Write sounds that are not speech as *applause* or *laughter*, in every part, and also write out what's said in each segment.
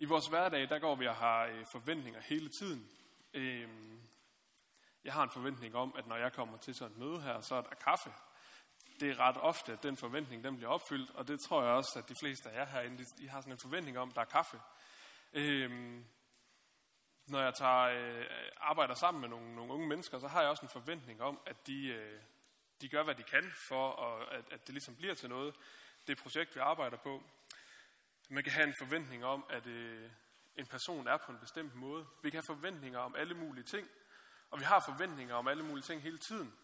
I vores hverdag, der går vi og har øh, forventninger hele tiden. Øh, jeg har en forventning om, at når jeg kommer til sådan et møde her, så er der kaffe. Det er ret ofte, at den forventning den bliver opfyldt, og det tror jeg også, at de fleste af jer herinde, de, de har sådan en forventning om, at der er kaffe. Øh, når jeg tager, øh, arbejder sammen med nogle, nogle unge mennesker, så har jeg også en forventning om, at de, øh, de gør, hvad de kan for, at, at, at det ligesom bliver til noget. Det projekt, vi arbejder på. Man kan have en forventning om, at øh, en person er på en bestemt måde. Vi kan have forventninger om alle mulige ting, og vi har forventninger om alle mulige ting hele tiden.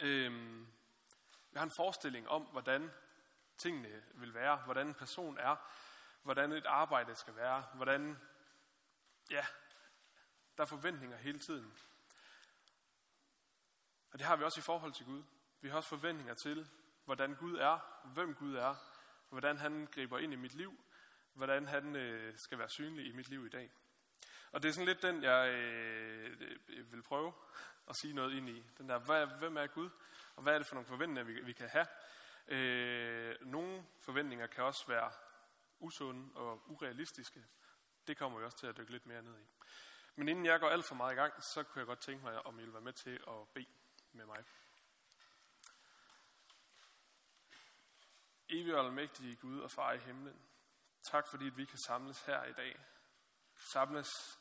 Øhm, vi har en forestilling om, hvordan tingene vil være, hvordan en person er, hvordan et arbejde skal være, hvordan, ja, der er forventninger hele tiden. Og det har vi også i forhold til Gud. Vi har også forventninger til, hvordan Gud er, hvem Gud er, hvordan han griber ind i mit liv, hvordan han øh, skal være synlig i mit liv i dag. Og det er sådan lidt den, jeg øh, øh, vil prøve at sige noget ind i. Den der, hvad, hvem er Gud? Og hvad er det for nogle forventninger, vi, vi kan have? Øh, nogle forventninger kan også være usunde og urealistiske. Det kommer vi også til at dykke lidt mere ned i. Men inden jeg går alt for meget i gang, så kunne jeg godt tænke mig, om I vil være med til at bede med mig. Evig og almægtige Gud og far i himlen, tak fordi at vi kan samles her i dag. Samles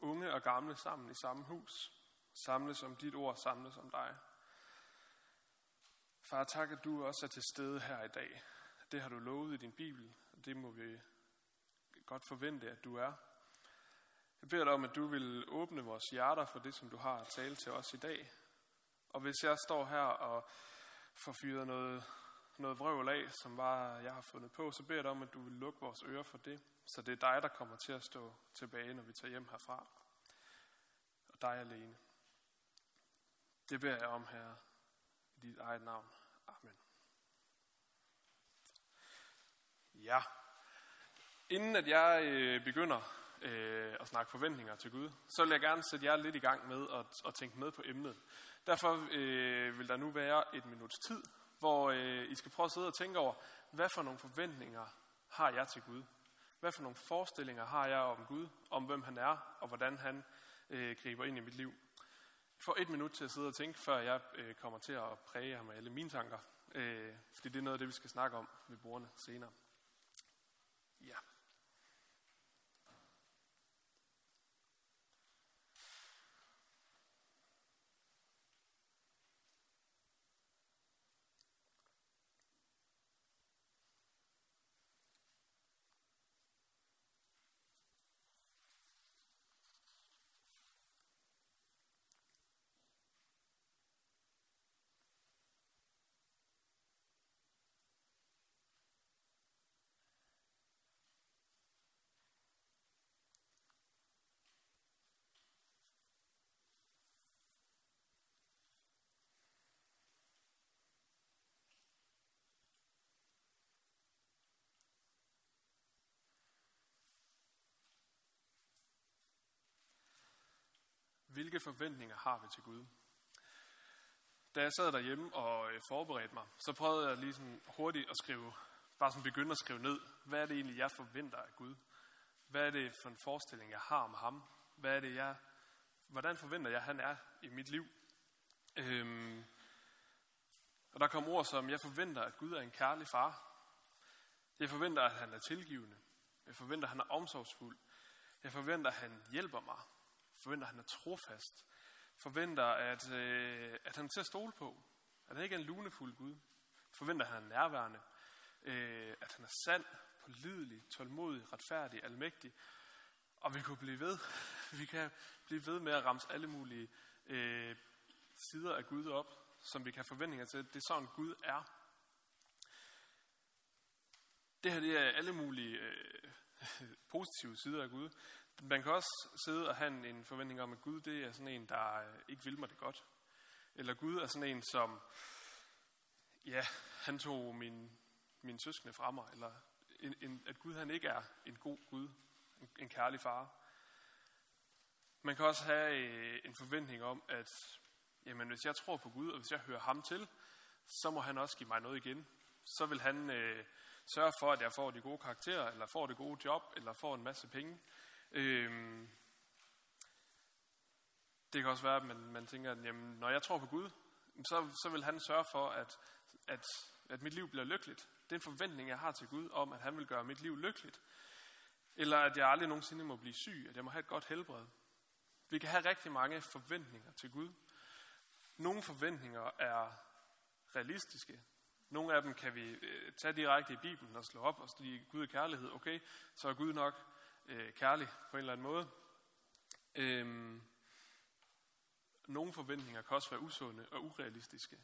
unge og gamle sammen i samme hus. Samles om dit ord, samles om dig. Far, tak at du også er til stede her i dag. Det har du lovet i din bibel, og det må vi godt forvente, at du er. Jeg beder dig om, at du vil åbne vores hjerter for det, som du har at tale til os i dag. Og hvis jeg står her og får fyret noget, noget vrøvl af, som var, jeg har fundet på, så beder jeg dig om, at du vil lukke vores ører for det. Så det er dig, der kommer til at stå tilbage, når vi tager hjem herfra. Og dig alene. Det beder jeg om her i dit eget navn. Amen. Ja. Inden at jeg øh, begynder øh, at snakke forventninger til Gud, så vil jeg gerne sætte jer lidt i gang med at, at tænke med på emnet. Derfor øh, vil der nu være et minuts tid, hvor øh, I skal prøve at sidde og tænke over, hvad for nogle forventninger har jeg til Gud? Hvad for nogle forestillinger har jeg om Gud, om hvem han er, og hvordan han øh, griber ind i mit liv? Jeg får et minut til at sidde og tænke, før jeg øh, kommer til at præge ham med alle mine tanker. Øh, fordi det er noget af det, vi skal snakke om med brugerne senere. Ja. Hvilke forventninger har vi til Gud? Da jeg sad derhjemme og øh, forberedte mig, så prøvede jeg lige sådan hurtigt at skrive, bare sådan begynde at skrive ned, hvad er det egentlig, jeg forventer af Gud? Hvad er det for en forestilling, jeg har om ham? Hvad er det, jeg, hvordan forventer jeg, han er i mit liv? Øhm, og der kom ord som, jeg forventer, at Gud er en kærlig far. Jeg forventer, at han er tilgivende. Jeg forventer, at han er omsorgsfuld. Jeg forventer, at han hjælper mig forventer, at han er trofast, forventer, at, øh, at han er til at stole på, at han ikke er en lunefuld Gud, forventer, at han er nærværende, øh, at han er sand, pålidelig, tålmodig, retfærdig, almægtig, og vi kunne blive ved. *laughs* Vi kan blive ved med at ramse alle mulige øh, sider af Gud op, som vi kan have forventninger til. Det er sådan, Gud er. Det her det er alle mulige øh, *laughs* positive sider af Gud. Man kan også sidde og have en forventning om, at Gud det er sådan en, der øh, ikke vil mig det godt. Eller Gud er sådan en, som, ja, han tog min, min søskende fra mig. Eller en, en, at Gud han ikke er en god Gud, en, en kærlig far. Man kan også have øh, en forventning om, at jamen, hvis jeg tror på Gud, og hvis jeg hører ham til, så må han også give mig noget igen. Så vil han, øh, sørge for, at jeg får de gode karakterer, eller får det gode job, eller får en masse penge. Øhm, det kan også være, at man, man tænker, at jamen, når jeg tror på Gud, så, så vil han sørge for, at, at, at mit liv bliver lykkeligt. Det er en forventning, jeg har til Gud, om at han vil gøre mit liv lykkeligt. Eller at jeg aldrig nogensinde må blive syg, at jeg må have et godt helbred. Vi kan have rigtig mange forventninger til Gud. Nogle forventninger er realistiske. Nogle af dem kan vi øh, tage direkte i Bibelen og slå op og sige, Gud er kærlighed. Okay, så er Gud nok øh, kærlig på en eller anden måde. Øhm, nogle forventninger kan også være usunde og urealistiske.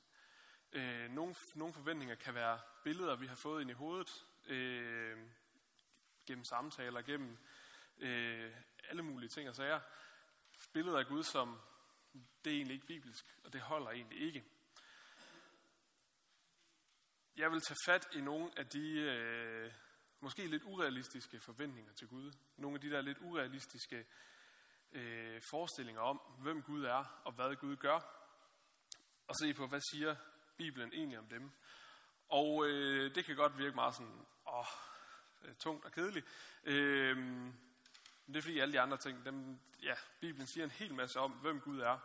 Øh, nogle, nogle forventninger kan være billeder, vi har fået ind i hovedet, øh, gennem samtaler, gennem øh, alle mulige ting og sager. Billeder af Gud, som det er egentlig ikke bibelsk, og det holder egentlig ikke. Jeg vil tage fat i nogle af de øh, måske lidt urealistiske forventninger til Gud. Nogle af de der lidt urealistiske øh, forestillinger om, hvem Gud er og hvad Gud gør. Og se på, hvad siger Bibelen egentlig om dem. Og øh, det kan godt virke meget sådan, åh, øh, tungt og kedeligt. Øh, men det er fordi alle de andre ting, dem, ja, Bibelen siger en hel masse om, hvem Gud er.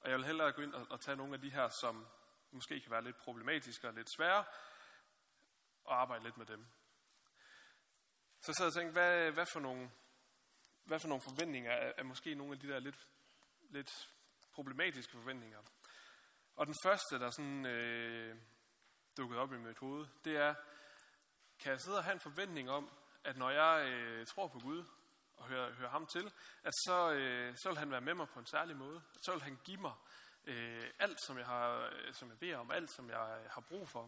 Og jeg vil hellere gå ind og, og tage nogle af de her, som måske kan være lidt problematiske og lidt svære, og arbejde lidt med dem. Så sad jeg og tænkte, hvad, hvad, for nogle, hvad for nogle forventninger er, er måske nogle af de der lidt, lidt problematiske forventninger. Og den første, der sådan øh, dukket op i mit hoved, det er, kan jeg sidde og have en forventning om, at når jeg øh, tror på Gud og hører, hører ham til, at så, øh, så vil han være med mig på en særlig måde. Så vil han give mig øh, alt, som jeg, har, øh, som jeg beder om, alt, som jeg har brug for.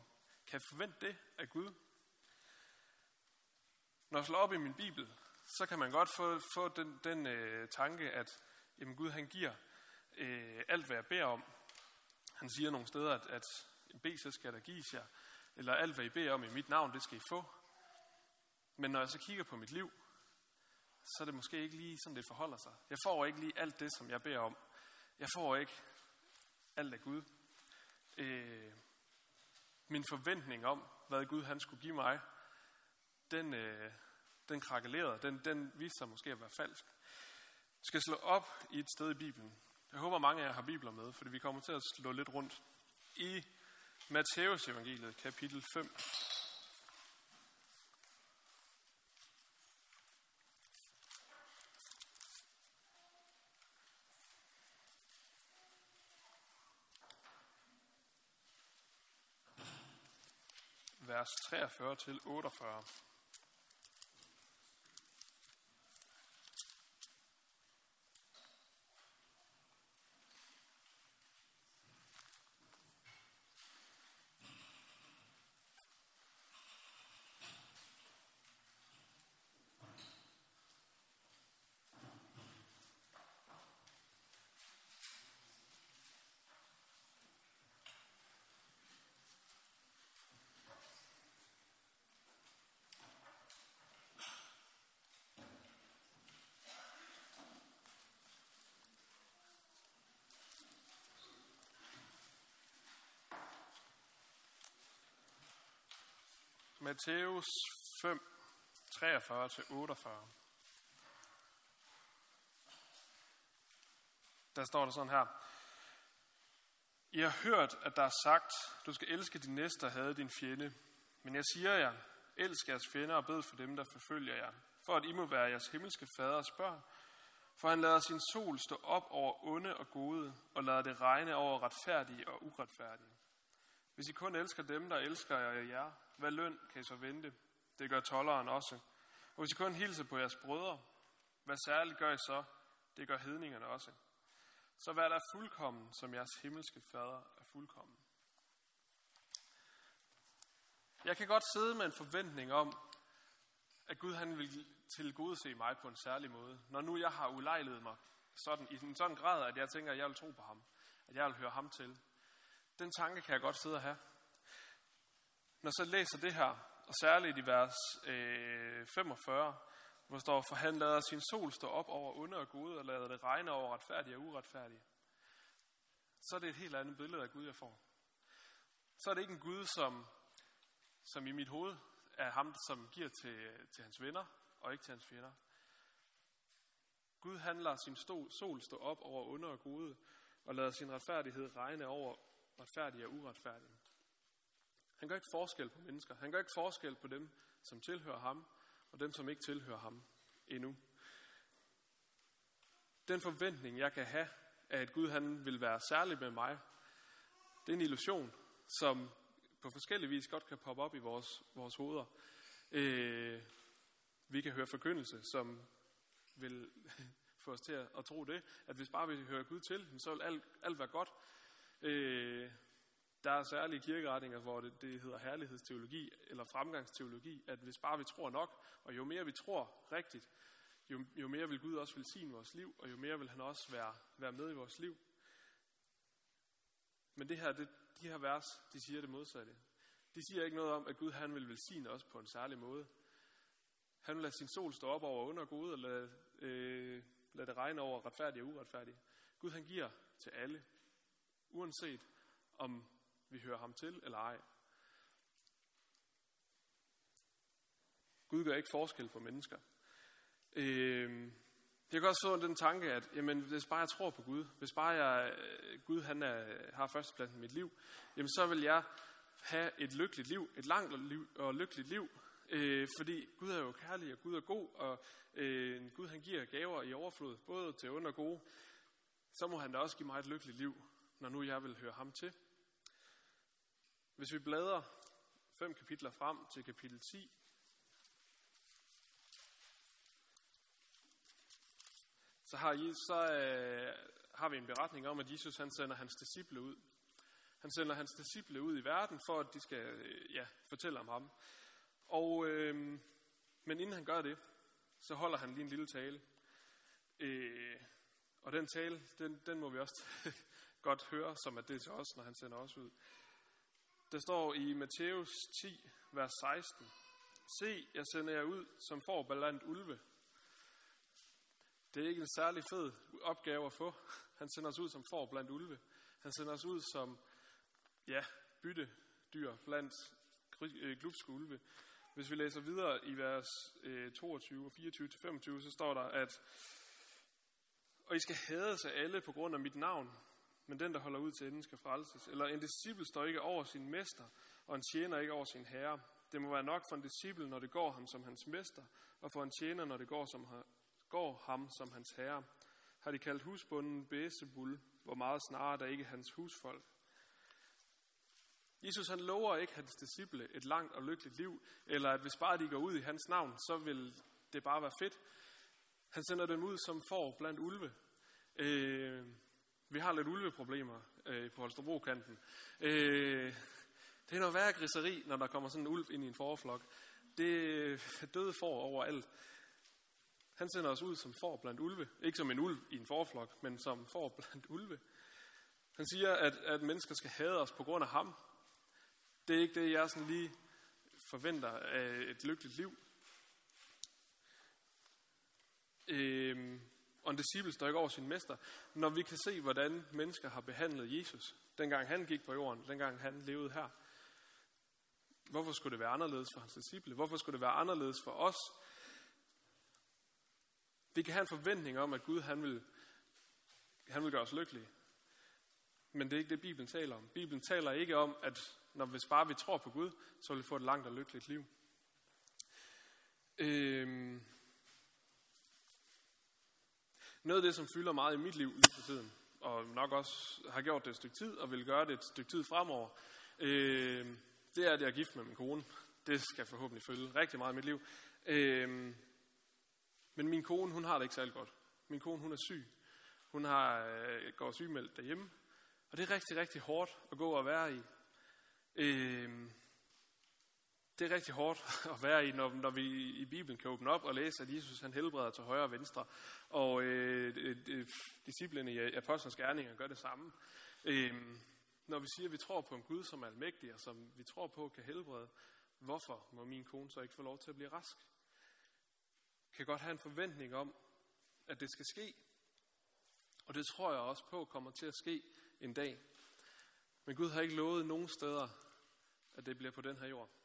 Kan jeg forvente det af Gud? Når jeg slår op i min bibel, så kan man godt få, få den, den øh, tanke, at jamen, Gud han giver øh, alt, hvad jeg beder om. Han siger nogle steder, at, at bed, så skal der gives jer. Eller alt, hvad I beder om i mit navn, det skal I få. Men når jeg så kigger på mit liv, så er det måske ikke lige sådan, det forholder sig. Jeg får ikke lige alt det, som jeg beder om. Jeg får ikke alt af Gud. Øh, min forventning om, hvad Gud han skulle give mig, den, øh, den krakelerede. Den, den viste sig måske at være falsk. Jeg skal slå op i et sted i Bibelen. Jeg håber, mange af jer har bibler med, fordi vi kommer til at slå lidt rundt. I Matteus evangeliet, kapitel 5. vers 43 til 48. Matthæus 5, 43-48. Der står der sådan her. I har hørt, at der er sagt, du skal elske din næste og have din fjende. Men jeg siger jer, elsk jeres fjender og bed for dem, der forfølger jer, for at I må være jeres himmelske faders børn. For han lader sin sol stå op over onde og gode, og lader det regne over retfærdige og uretfærdige. Hvis I kun elsker dem, der elsker jer, hvad løn kan I så vente? Det gør tolleren også. Og hvis I kun hilser på jeres brødre, hvad særligt gør I så? Det gør hedningerne også. Så vær der fuldkommen, som jeres himmelske fader er fuldkommen. Jeg kan godt sidde med en forventning om, at Gud han vil tilgodese mig på en særlig måde. Når nu jeg har ulejlet mig sådan, i en sådan grad, at jeg tænker, at jeg vil tro på ham. At jeg vil høre ham til. Den tanke kan jeg godt sidde og have. Når så læser det her, og særligt i vers øh, 45, hvor der står, for han lader sin sol stå op over onde og gode, og lader det regne over retfærdige og uretfærdige. Så er det et helt andet billede af Gud, jeg får. Så er det ikke en Gud, som, som i mit hoved er ham, som giver til, til hans venner, og ikke til hans fjender. Gud handler sin sin sol stå op over under og gode, og lader sin retfærdighed regne over retfærdige og uretfærdige. Han gør ikke forskel på mennesker. Han gør ikke forskel på dem, som tilhører ham, og dem, som ikke tilhører ham endnu. Den forventning, jeg kan have af, at Gud han vil være særlig med mig, det er en illusion, som på forskellige vis godt kan poppe op i vores, vores hoveder. Øh, vi kan høre forkyndelse, som vil *laughs* få os til at, at tro det, at hvis bare vi hører Gud til, så vil alt, alt være godt. Øh, der er særlige kirkeretninger, hvor det, det hedder herlighedsteologi eller fremgangsteologi, at hvis bare vi tror nok, og jo mere vi tror rigtigt, jo, jo mere vil Gud også velsigne vores liv, og jo mere vil han også være, være med i vores liv. Men det her, det, de her vers, de siger det modsatte. De siger ikke noget om, at Gud han vil velsigne os på en særlig måde. Han vil lade sin sol stå op over under gode, og lade, øh, lade det regne over retfærdige og uretfærdige. Gud han giver til alle, uanset om vi hører ham til eller ej. Gud gør ikke forskel på mennesker. Øh, jeg kan også få den tanke, at jamen, hvis bare jeg tror på Gud, hvis bare jeg, øh, Gud han er, har førstepladsen i mit liv, jamen, så vil jeg have et lykkeligt liv, et langt liv og lykkeligt liv, øh, fordi Gud er jo kærlig, og Gud er god, og øh, Gud han giver gaver i overflod, både til onde og gode, så må han da også give mig et lykkeligt liv, når nu jeg vil høre ham til. Hvis vi bladrer fem kapitler frem til kapitel 10, så har, så, øh, har vi en beretning om, at Jesus han sender hans disciple ud. Han sender hans disciple ud i verden, for at de skal øh, ja, fortælle om ham. Og, øh, men inden han gør det, så holder han lige en lille tale. Øh, og den tale, den, den må vi også *laughs* godt høre, som at det er til os, når han sender os ud. Der står i Matthæus 10, vers 16. Se, jeg sender jer ud, som får blandt ulve. Det er ikke en særlig fed opgave at få. Han sender os ud som får blandt ulve. Han sender os ud som ja, byttedyr blandt øh, glupske ulve. Hvis vi læser videre i vers øh, 22 og 24-25, så står der, at og I skal hades af alle på grund af mit navn, men den, der holder ud til enden, skal frelses. Eller en disciple står ikke over sin mester, og en tjener ikke over sin herre. Det må være nok for en disciple, når det går ham som hans mester, og for en tjener, når det går, som, går ham som hans herre. Har de kaldt husbunden Bæsebul, hvor meget snarere der ikke hans husfolk. Jesus han lover ikke hans disciple et langt og lykkeligt liv, eller at hvis bare de går ud i hans navn, så vil det bare være fedt. Han sender dem ud som får blandt ulve. Øh, vi har lidt ulveproblemer øh, på Holstebro-kanten. Øh, det er noget værre griseri, når der kommer sådan en ulv ind i en forflok. Det øh, er døde får overalt. Han sender os ud som får blandt ulve. Ikke som en ulv i en forflok, men som får blandt ulve. Han siger, at, at mennesker skal hade os på grund af ham. Det er ikke det, jeg sådan lige forventer af et lykkeligt liv. Øhm, og en disciple står ikke over sin mester. Når vi kan se, hvordan mennesker har behandlet Jesus, dengang han gik på jorden, dengang han levede her. Hvorfor skulle det være anderledes for hans disciple? Hvorfor skulle det være anderledes for os? Vi kan have en forventning om, at Gud han vil, han vil gøre os lykkelige. Men det er ikke det, Bibelen taler om. Bibelen taler ikke om, at når hvis bare vi tror på Gud, så vil vi få et langt og lykkeligt liv. Øhm, noget af det, som fylder meget i mit liv lige for tiden, og nok også har gjort det et stykke tid, og vil gøre det et stykke tid fremover, øh, det er, at jeg er gift med min kone. Det skal forhåbentlig følge rigtig meget i mit liv. Øh, men min kone, hun har det ikke særlig godt. Min kone, hun er syg. Hun har, øh, går sygemeldt derhjemme. Og det er rigtig, rigtig hårdt at gå og være i. Øh, det er rigtig hårdt *laughs* at være i, når, når vi i Bibelen kan åbne op og læse, at Jesus han helbreder til højre og venstre. Og øh, øh, disciplene i Apostlenes Gerninger gør det samme. Øh, når vi siger, at vi tror på en Gud, som er almægtig, og som vi tror på kan helbrede, hvorfor må min kone så ikke få lov til at blive rask? kan godt have en forventning om, at det skal ske. Og det tror jeg også på kommer til at ske en dag. Men Gud har ikke lovet nogen steder, at det bliver på den her jord.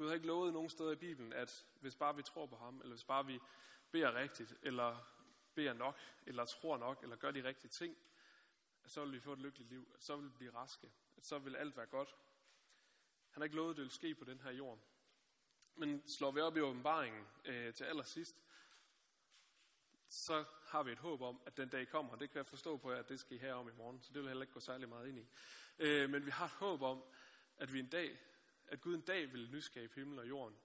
Gud har ikke lovet nogen steder i Bibelen, at hvis bare vi tror på ham, eller hvis bare vi beder rigtigt, eller beder nok, eller tror nok, eller gør de rigtige ting, at så vil vi få et lykkeligt liv, at så vil vi blive raske, at så vil alt være godt. Han har ikke lovet, at det vil ske på den her jord. Men slår vi op i åbenbaringen øh, til allersidst, så har vi et håb om, at den dag kommer. Det kan jeg forstå på jer, at det skal I have om i morgen, så det vil heller ikke gå særlig meget ind i. Øh, men vi har et håb om, at vi en dag, at Gud en dag vil nyskabe himmel og jorden,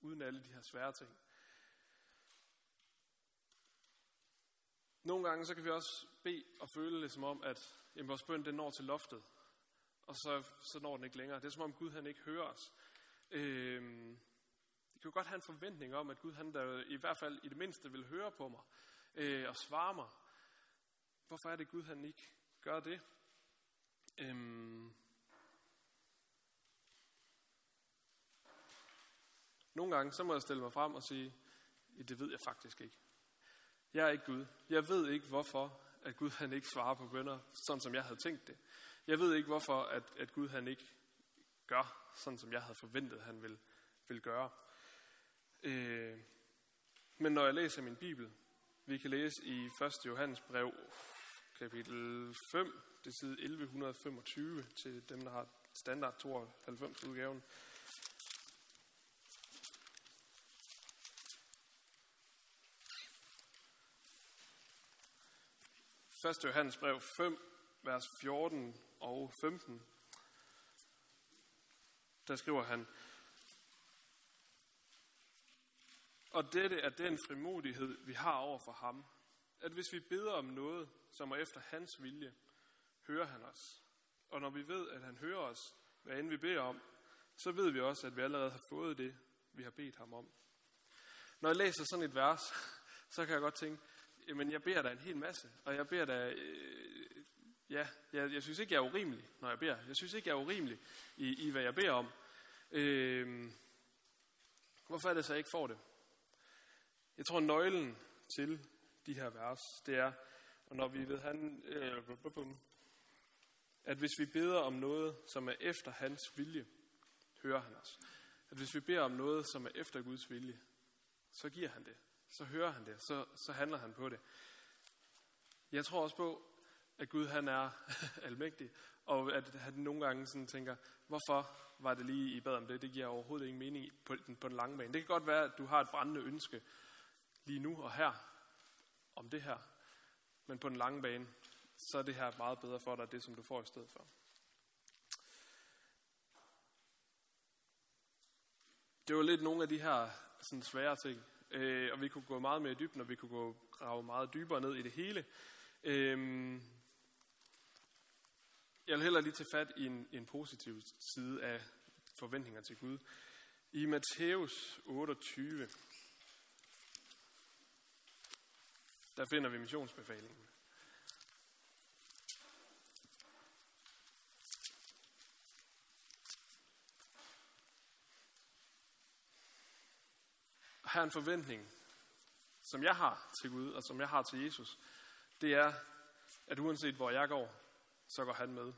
uden alle de her svære ting. Nogle gange så kan vi også bede og føle det som om, at jamen, vores bøn den når til loftet, og så, så når den ikke længere. Det er som om Gud han ikke hører os. Øhm, det kan jo godt have en forventning om, at Gud han der i hvert fald i det mindste vil høre på mig øh, og svare mig. Hvorfor er det Gud han ikke gør det? Øhm, nogle gange så må jeg stille mig frem og sige, det ved jeg faktisk ikke. Jeg er ikke Gud. Jeg ved ikke, hvorfor at Gud han ikke svarer på bønder, sådan som jeg havde tænkt det. Jeg ved ikke, hvorfor at, at Gud han ikke gør, sådan som jeg havde forventet, han vil, vil gøre. Øh, men når jeg læser min Bibel, vi kan læse i 1. Johannes brev, kapitel 5, det er side 1125 til dem, der har standard 92 udgaven. 1. Johannes brev 5, vers 14 og 15. Der skriver han, Og dette er den frimodighed, vi har over for ham, at hvis vi beder om noget, som er efter hans vilje, hører han os. Og når vi ved, at han hører os, hvad end vi beder om, så ved vi også, at vi allerede har fået det, vi har bedt ham om. Når jeg læser sådan et vers, så kan jeg godt tænke, jamen jeg beder dig en hel masse, og jeg beder dig, øh, ja, jeg, jeg synes ikke, jeg er urimelig, når jeg beder. Jeg synes ikke, jeg er urimelig i, i hvad jeg beder om. Øh, hvorfor er det så, jeg ikke får det? Jeg tror, nøglen til de her vers, det er, og når vi ved, han, øh, at hvis vi beder om noget, som er efter hans vilje, hører han os. At hvis vi beder om noget, som er efter Guds vilje, så giver han det. Så hører han det. Så, så handler han på det. Jeg tror også på, at Gud han er *laughs* almægtig, og at han nogle gange sådan tænker, hvorfor var det lige, I bad om det? Det giver overhovedet ingen mening på den, på den lange bane. Det kan godt være, at du har et brændende ønske lige nu og her om det her, men på den lange bane, så er det her meget bedre for dig, det som du får i stedet for. Det var lidt nogle af de her sådan svære ting, øh, og vi kunne gå meget mere i dybden, og vi kunne gå grave meget dybere ned i det hele. Øh, jeg vil hellere lige tage fat i en, en positiv side af forventninger til Gud. I Matthæus 28, der finder vi missionsbefalingen. Her have en forventning, som jeg har til Gud, og som jeg har til Jesus. Det er, at uanset hvor jeg går, så går han med.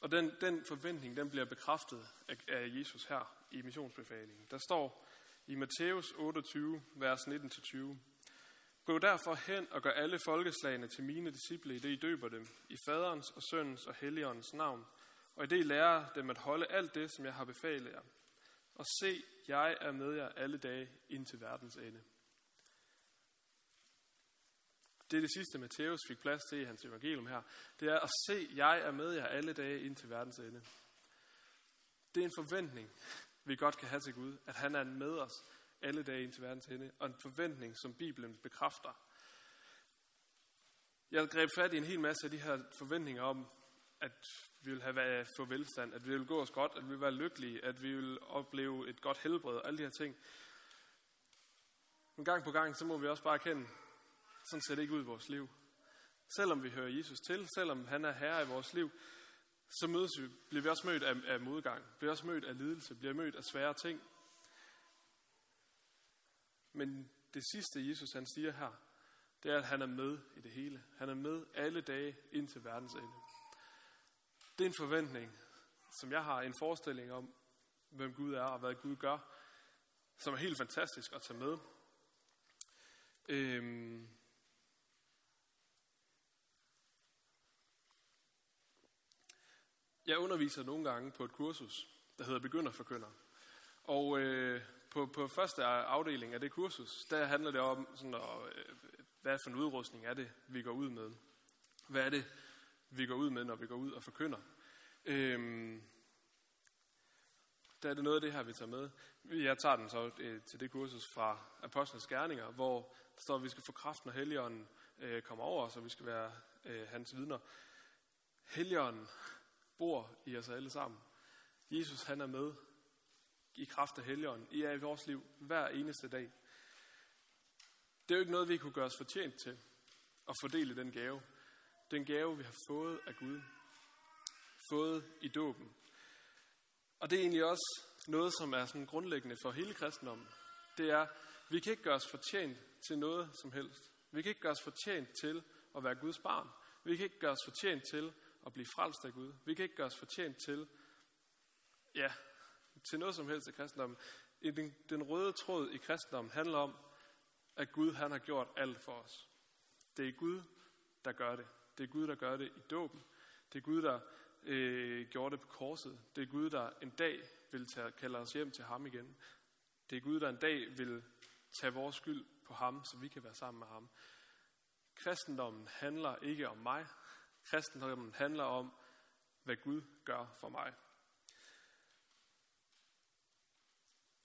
Og den, den forventning, den bliver bekræftet af, af Jesus her i missionsbefalingen. Der står i Matthæus 28, vers 19-20. Gå derfor hen og gør alle folkeslagene til mine disciple, i det I døber dem, i faderens og søndens og helligåndens navn, og i det I lærer dem at holde alt det, som jeg har befalet jer. Og se, jeg er med jer alle dage ind til verdens ende. Det er det sidste, Matthæus fik plads til i hans evangelium her. Det er at se, jeg er med jer alle dage ind til verdens ende. Det er en forventning, vi godt kan have til Gud, at han er med os alle dage ind til verdens ende, og en forventning, som Bibelen bekræfter. Jeg greb fat i en hel masse af de her forventninger om, at vi vil have få velstand, at vi vil gå os godt, at vi vil være lykkelige, at vi vil opleve et godt helbred og alle de her ting. Men gang på gang, så må vi også bare erkende, sådan ser det ikke ud i vores liv. Selvom vi hører Jesus til, selvom han er herre i vores liv, så mødes vi, bliver vi også mødt af, af modgang, bliver også mødt af lidelse, bliver mødt af svære ting. Men det sidste, Jesus han siger her, det er, at han er med i det hele. Han er med alle dage ind til verdens ende. Det er en forventning, som jeg har en forestilling om, hvem Gud er og hvad Gud gør, som er helt fantastisk at tage med. Øhm, jeg underviser nogle gange på et kursus, der hedder Begynderforkynder. Og øh, på, på første afdeling af det kursus, der handler det om, sådan, at, øh, hvad for en udrustning er det, vi går ud med. Hvad er det, vi går ud med, når vi går ud og forkynder. Øhm, der er det noget af det her, vi tager med. Jeg tager den så øh, til det kursus fra Apostlenes Gerninger, hvor der står, at vi skal få kraft, når Helligånden øh, kommer over os, og vi skal være øh, hans vidner. Helligånden bor i os alle sammen. Jesus han er med i kraft af Helligånden i, i vores liv hver eneste dag. Det er jo ikke noget, vi kunne gøre os fortjent til at fordele den gave. Den gave, vi har fået af Gud. Fået i dåben. Og det er egentlig også noget, som er sådan grundlæggende for hele kristendommen. Det er, vi kan ikke gøre os fortjent til noget som helst. Vi kan ikke gøre os fortjent til at være Guds barn. Vi kan ikke gøre os fortjent til at blive frelst af Gud. Vi kan ikke gøre os fortjent til, ja, til noget som helst i kristendommen. Den, den røde tråd i kristendommen handler om, at Gud han har gjort alt for os. Det er Gud, der gør det. Det er Gud, der gør det i dåben. Det er Gud, der øh, gjorde det på korset. Det er Gud, der en dag vil tage, kalde os hjem til ham igen. Det er Gud, der en dag vil tage vores skyld på ham, så vi kan være sammen med ham. Kristendommen handler ikke om mig. Kristendommen handler om, hvad Gud gør for mig.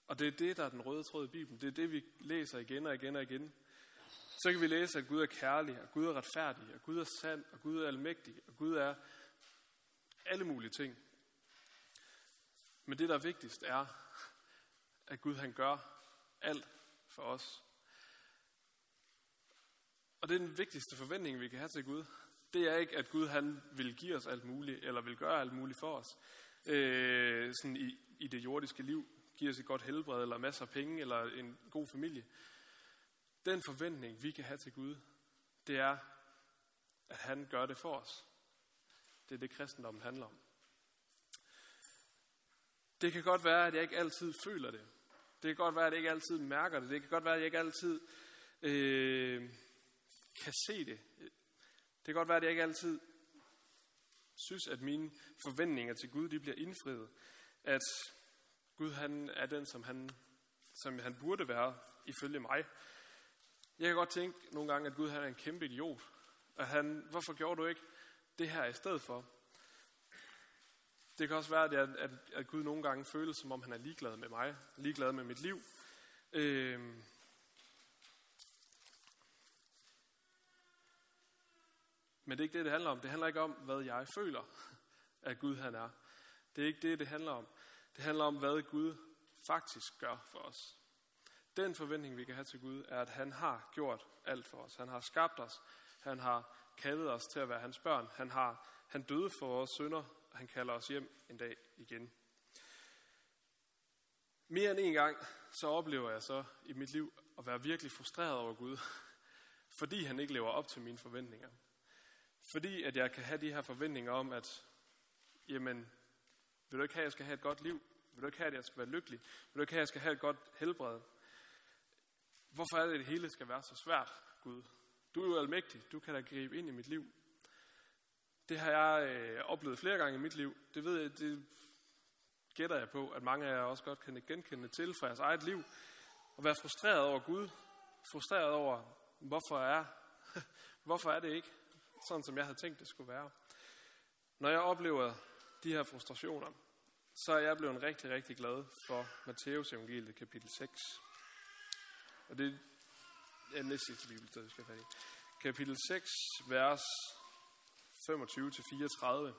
Og det er det, der er den røde tråd i Bibelen. Det er det, vi læser igen og igen og igen. Så kan vi læse, at Gud er kærlig, at Gud er retfærdig, at Gud er sand, at Gud er almægtig, at Gud er alle mulige ting. Men det, der er vigtigst, er, at Gud han gør alt for os. Og det er den vigtigste forventning, vi kan have til Gud. Det er ikke, at Gud han vil give os alt muligt, eller vil gøre alt muligt for os. Øh, sådan i, i det jordiske liv. Give os et godt helbred, eller masser af penge, eller en god familie. Den forventning, vi kan have til Gud, det er, at han gør det for os. Det er det, kristendommen handler om. Det kan godt være, at jeg ikke altid føler det. Det kan godt være, at jeg ikke altid mærker det. Det kan godt være, at jeg ikke altid øh, kan se det. Det kan godt være, at jeg ikke altid synes, at mine forventninger til Gud de bliver indfriet. At Gud han er den, som han, som han burde være, ifølge mig. Jeg kan godt tænke nogle gange, at Gud han er en kæmpe idiot. At han, hvorfor gjorde du ikke det her i stedet for? Det kan også være, at, at, at Gud nogle gange føles, som om han er ligeglad med mig, ligeglad med mit liv. Øhm. Men det er ikke det, det handler om. Det handler ikke om, hvad jeg føler, at Gud han er. Det er ikke det, det handler om. Det handler om, hvad Gud faktisk gør for os. Den forventning, vi kan have til Gud, er, at han har gjort alt for os. Han har skabt os. Han har kaldet os til at være hans børn. Han, har, han døde for vores synder, han kalder os hjem en dag igen. Mere end en gang, så oplever jeg så i mit liv at være virkelig frustreret over Gud, *laughs* fordi han ikke lever op til mine forventninger. Fordi at jeg kan have de her forventninger om, at jamen, vil du ikke have, at jeg skal have et godt liv? Vil du ikke have, at jeg skal være lykkelig? Vil du ikke have, at jeg skal have et godt helbred? Hvorfor er det, at det hele skal være så svært, Gud? Du er jo almægtig. Du kan da gribe ind i mit liv. Det har jeg øh, oplevet flere gange i mit liv. Det ved jeg, det gætter jeg på, at mange af jer også godt kan genkende til fra jeres eget liv. At være frustreret over Gud. Frustreret over, hvorfor er, *laughs* hvorfor er det ikke sådan, som jeg havde tænkt, det skulle være. Når jeg oplever de her frustrationer, så er jeg blevet rigtig, rigtig glad for Matteus evangeliet kapitel 6. Og det er næste sidste bibel, der skal have Kapitel 6, vers 25-34.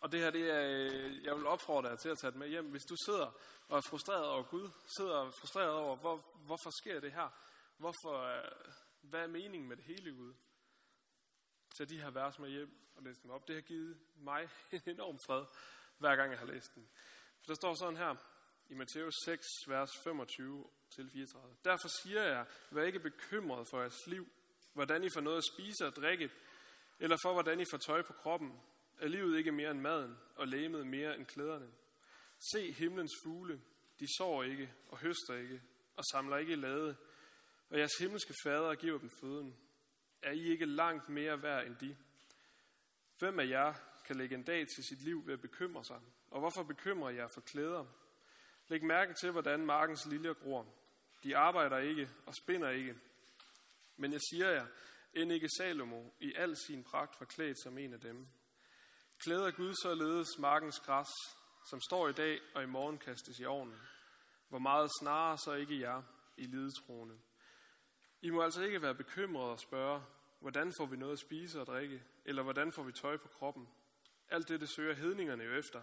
Og det her, det er, øh, jeg vil opfordre dig til at tage det med hjem. Hvis du sidder og er frustreret over Gud, sidder og frustreret over, hvor, hvorfor sker det her? Hvorfor, øh, hvad er meningen med det hele Gud? Tag de her vers med hjem og læs dem op. Det har givet mig *laughs* en enorm fred, hver gang jeg har læst den. For der står sådan her i Matthæus 6, vers 25-34. Derfor siger jeg, vær ikke bekymret for jeres liv, hvordan I får noget at spise og drikke, eller for hvordan I får tøj på kroppen. Er livet ikke mere end maden, og læmet mere end klæderne? Se himlens fugle, de sår ikke og høster ikke, og samler ikke i lade, og jeres himmelske fader giver dem føden. Er I ikke langt mere værd end de? Hvem af jer kan lægge en dag til sit liv ved at bekymre sig? Og hvorfor bekymrer jer for klæder? Læg mærke til, hvordan markens liljer gror. De arbejder ikke og spinder ikke. Men jeg siger jer, end ikke Salomo i al sin pragt forklædt som en af dem. Klæder Gud således markens græs, som står i dag og i morgen kastes i ovnen. Hvor meget snarere så ikke jer i lidetroende. I må altså ikke være bekymrede og spørge, hvordan får vi noget at spise og drikke, eller hvordan får vi tøj på kroppen. Alt dette søger hedningerne jo efter,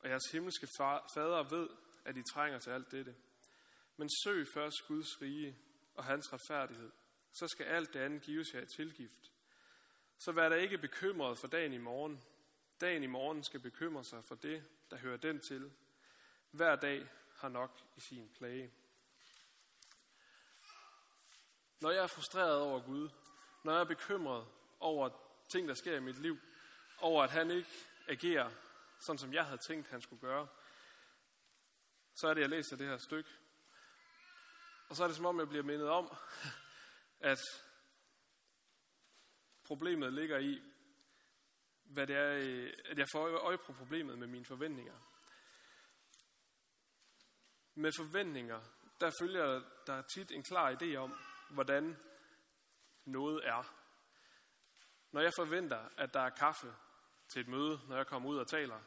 og jeres himmelske fader ved, at I trænger til alt dette. Men søg først Guds rige og hans retfærdighed, så skal alt det andet gives jer i tilgift. Så vær der ikke bekymret for dagen i morgen. Dagen i morgen skal bekymre sig for det, der hører den til. Hver dag har nok i sin plage. Når jeg er frustreret over Gud, når jeg er bekymret over ting, der sker i mit liv, over at han ikke agerer sådan, som jeg havde tænkt, han skulle gøre, så er det, jeg læser det her stykke. Og så er det som om, jeg bliver mindet om, *laughs* at problemet ligger i, hvad det er, øh, at jeg får øje på problemet med mine forventninger. Med forventninger, der følger der tit en klar idé om, hvordan noget er. Når jeg forventer, at der er kaffe til et møde, når jeg kommer ud og taler,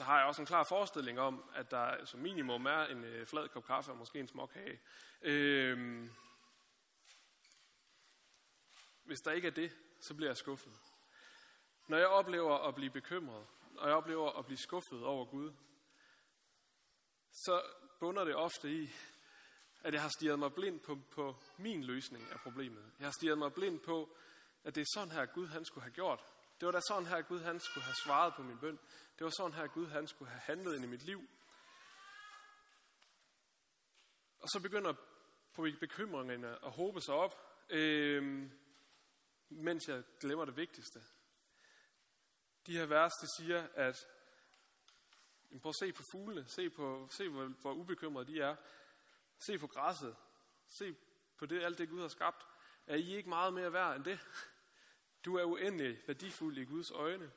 så har jeg også en klar forestilling om, at der som minimum er en øh, flad kop kaffe og måske en småkage. Øh, hvis der ikke er det, så bliver jeg skuffet. Når jeg oplever at blive bekymret, og jeg oplever at blive skuffet over Gud, så bunder det ofte i, at jeg har stirret mig blind på, på min løsning af problemet. Jeg har stirret mig blind på, at det er sådan her, Gud han skulle have gjort. Det var da sådan her, Gud han skulle have svaret på min bøn. Det var sådan her, Gud han skulle have handlet ind i mit liv. Og så begynder på bekymringerne at håbe sig op, øh, mens jeg glemmer det vigtigste. De her vers, det siger, at prøv at se på fuglene, se, på, se hvor, hvor ubekymrede de er. Se på græsset, se på det, alt det Gud har skabt. Er I ikke meget mere værd end det? Du er uendelig værdifuld i Guds øjne.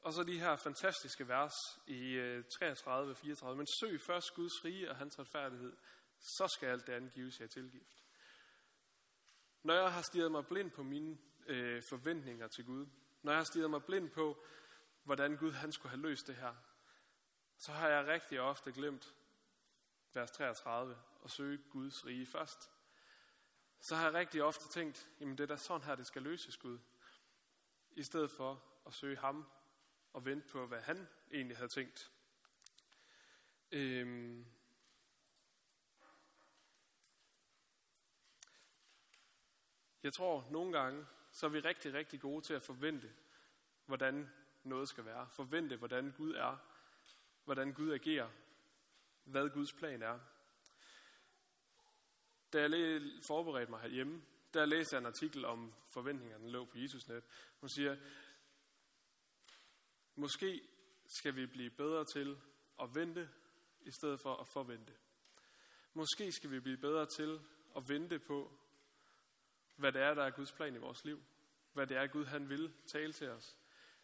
Og så de her fantastiske vers i øh, 33 34. Men søg først Guds rige og hans retfærdighed, så skal alt det andet gives jer tilgift. Når jeg har stirret mig blind på mine øh, forventninger til Gud, når jeg har stirret mig blind på, hvordan Gud han skulle have løst det her, så har jeg rigtig ofte glemt vers 33 og søge Guds rige først. Så har jeg rigtig ofte tænkt, jamen det er da sådan her, det skal løses Gud. I stedet for at søge ham og vente på, hvad han egentlig havde tænkt. Øhm, Jeg tror, nogle gange, så er vi rigtig, rigtig gode til at forvente, hvordan noget skal være. Forvente, hvordan Gud er. Hvordan Gud agerer. Hvad Guds plan er. Da jeg forberedte mig herhjemme, der læste jeg en artikel om forventningerne, der lå på Jesusnet. Hun siger, måske skal vi blive bedre til at vente, i stedet for at forvente. Måske skal vi blive bedre til at vente på, hvad det er, der er Guds plan i vores liv. Hvad det er, Gud han vil tale til os,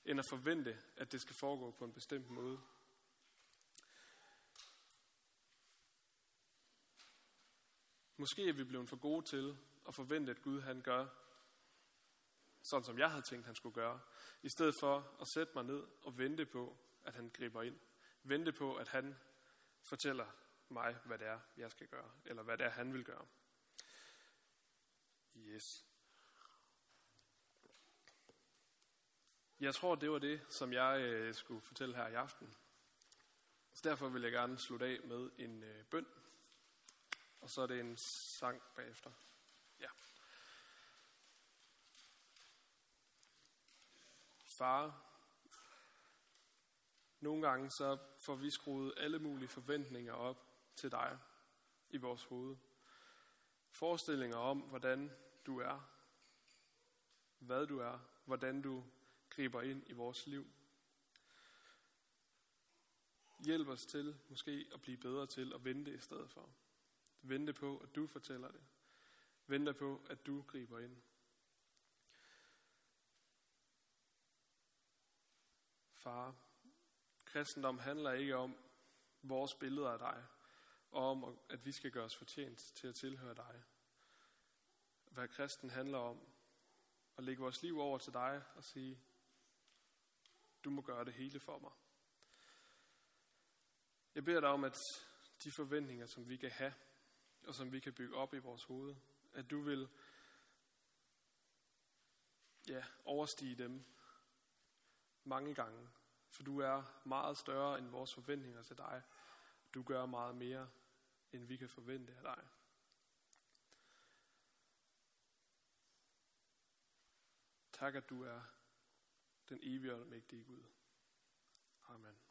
end at forvente, at det skal foregå på en bestemt måde. Måske er vi blevet for gode til at forvente, at Gud han gør, sådan som jeg havde tænkt, han skulle gøre, i stedet for at sætte mig ned og vente på, at han griber ind. Vente på, at han fortæller mig, hvad det er, jeg skal gøre, eller hvad det er, han vil gøre. Yes. Jeg tror, det var det, som jeg øh, skulle fortælle her i aften. Så derfor vil jeg gerne slutte af med en øh, bøn. Og så er det en sang bagefter. Ja. Far, nogle gange så får vi skruet alle mulige forventninger op til dig i vores hoved. Forestillinger om, hvordan du er, hvad du er, hvordan du griber ind i vores liv. Hjælp os til måske at blive bedre til at vente i stedet for. Vente på, at du fortæller det. Vente på, at du griber ind. Far, kristendom handler ikke om vores billeder af dig, og om, at vi skal gøre os fortjent til at tilhøre dig. Hvad kristen handler om, at lægge vores liv over til dig og sige, du må gøre det hele for mig. Jeg beder dig om, at de forventninger, som vi kan have, og som vi kan bygge op i vores hoved, at du vil ja, overstige dem mange gange. For du er meget større end vores forventninger til dig. Du gør meget mere, end vi kan forvente af dig. Tak, at du er den evige og mægtige Gud. Amen.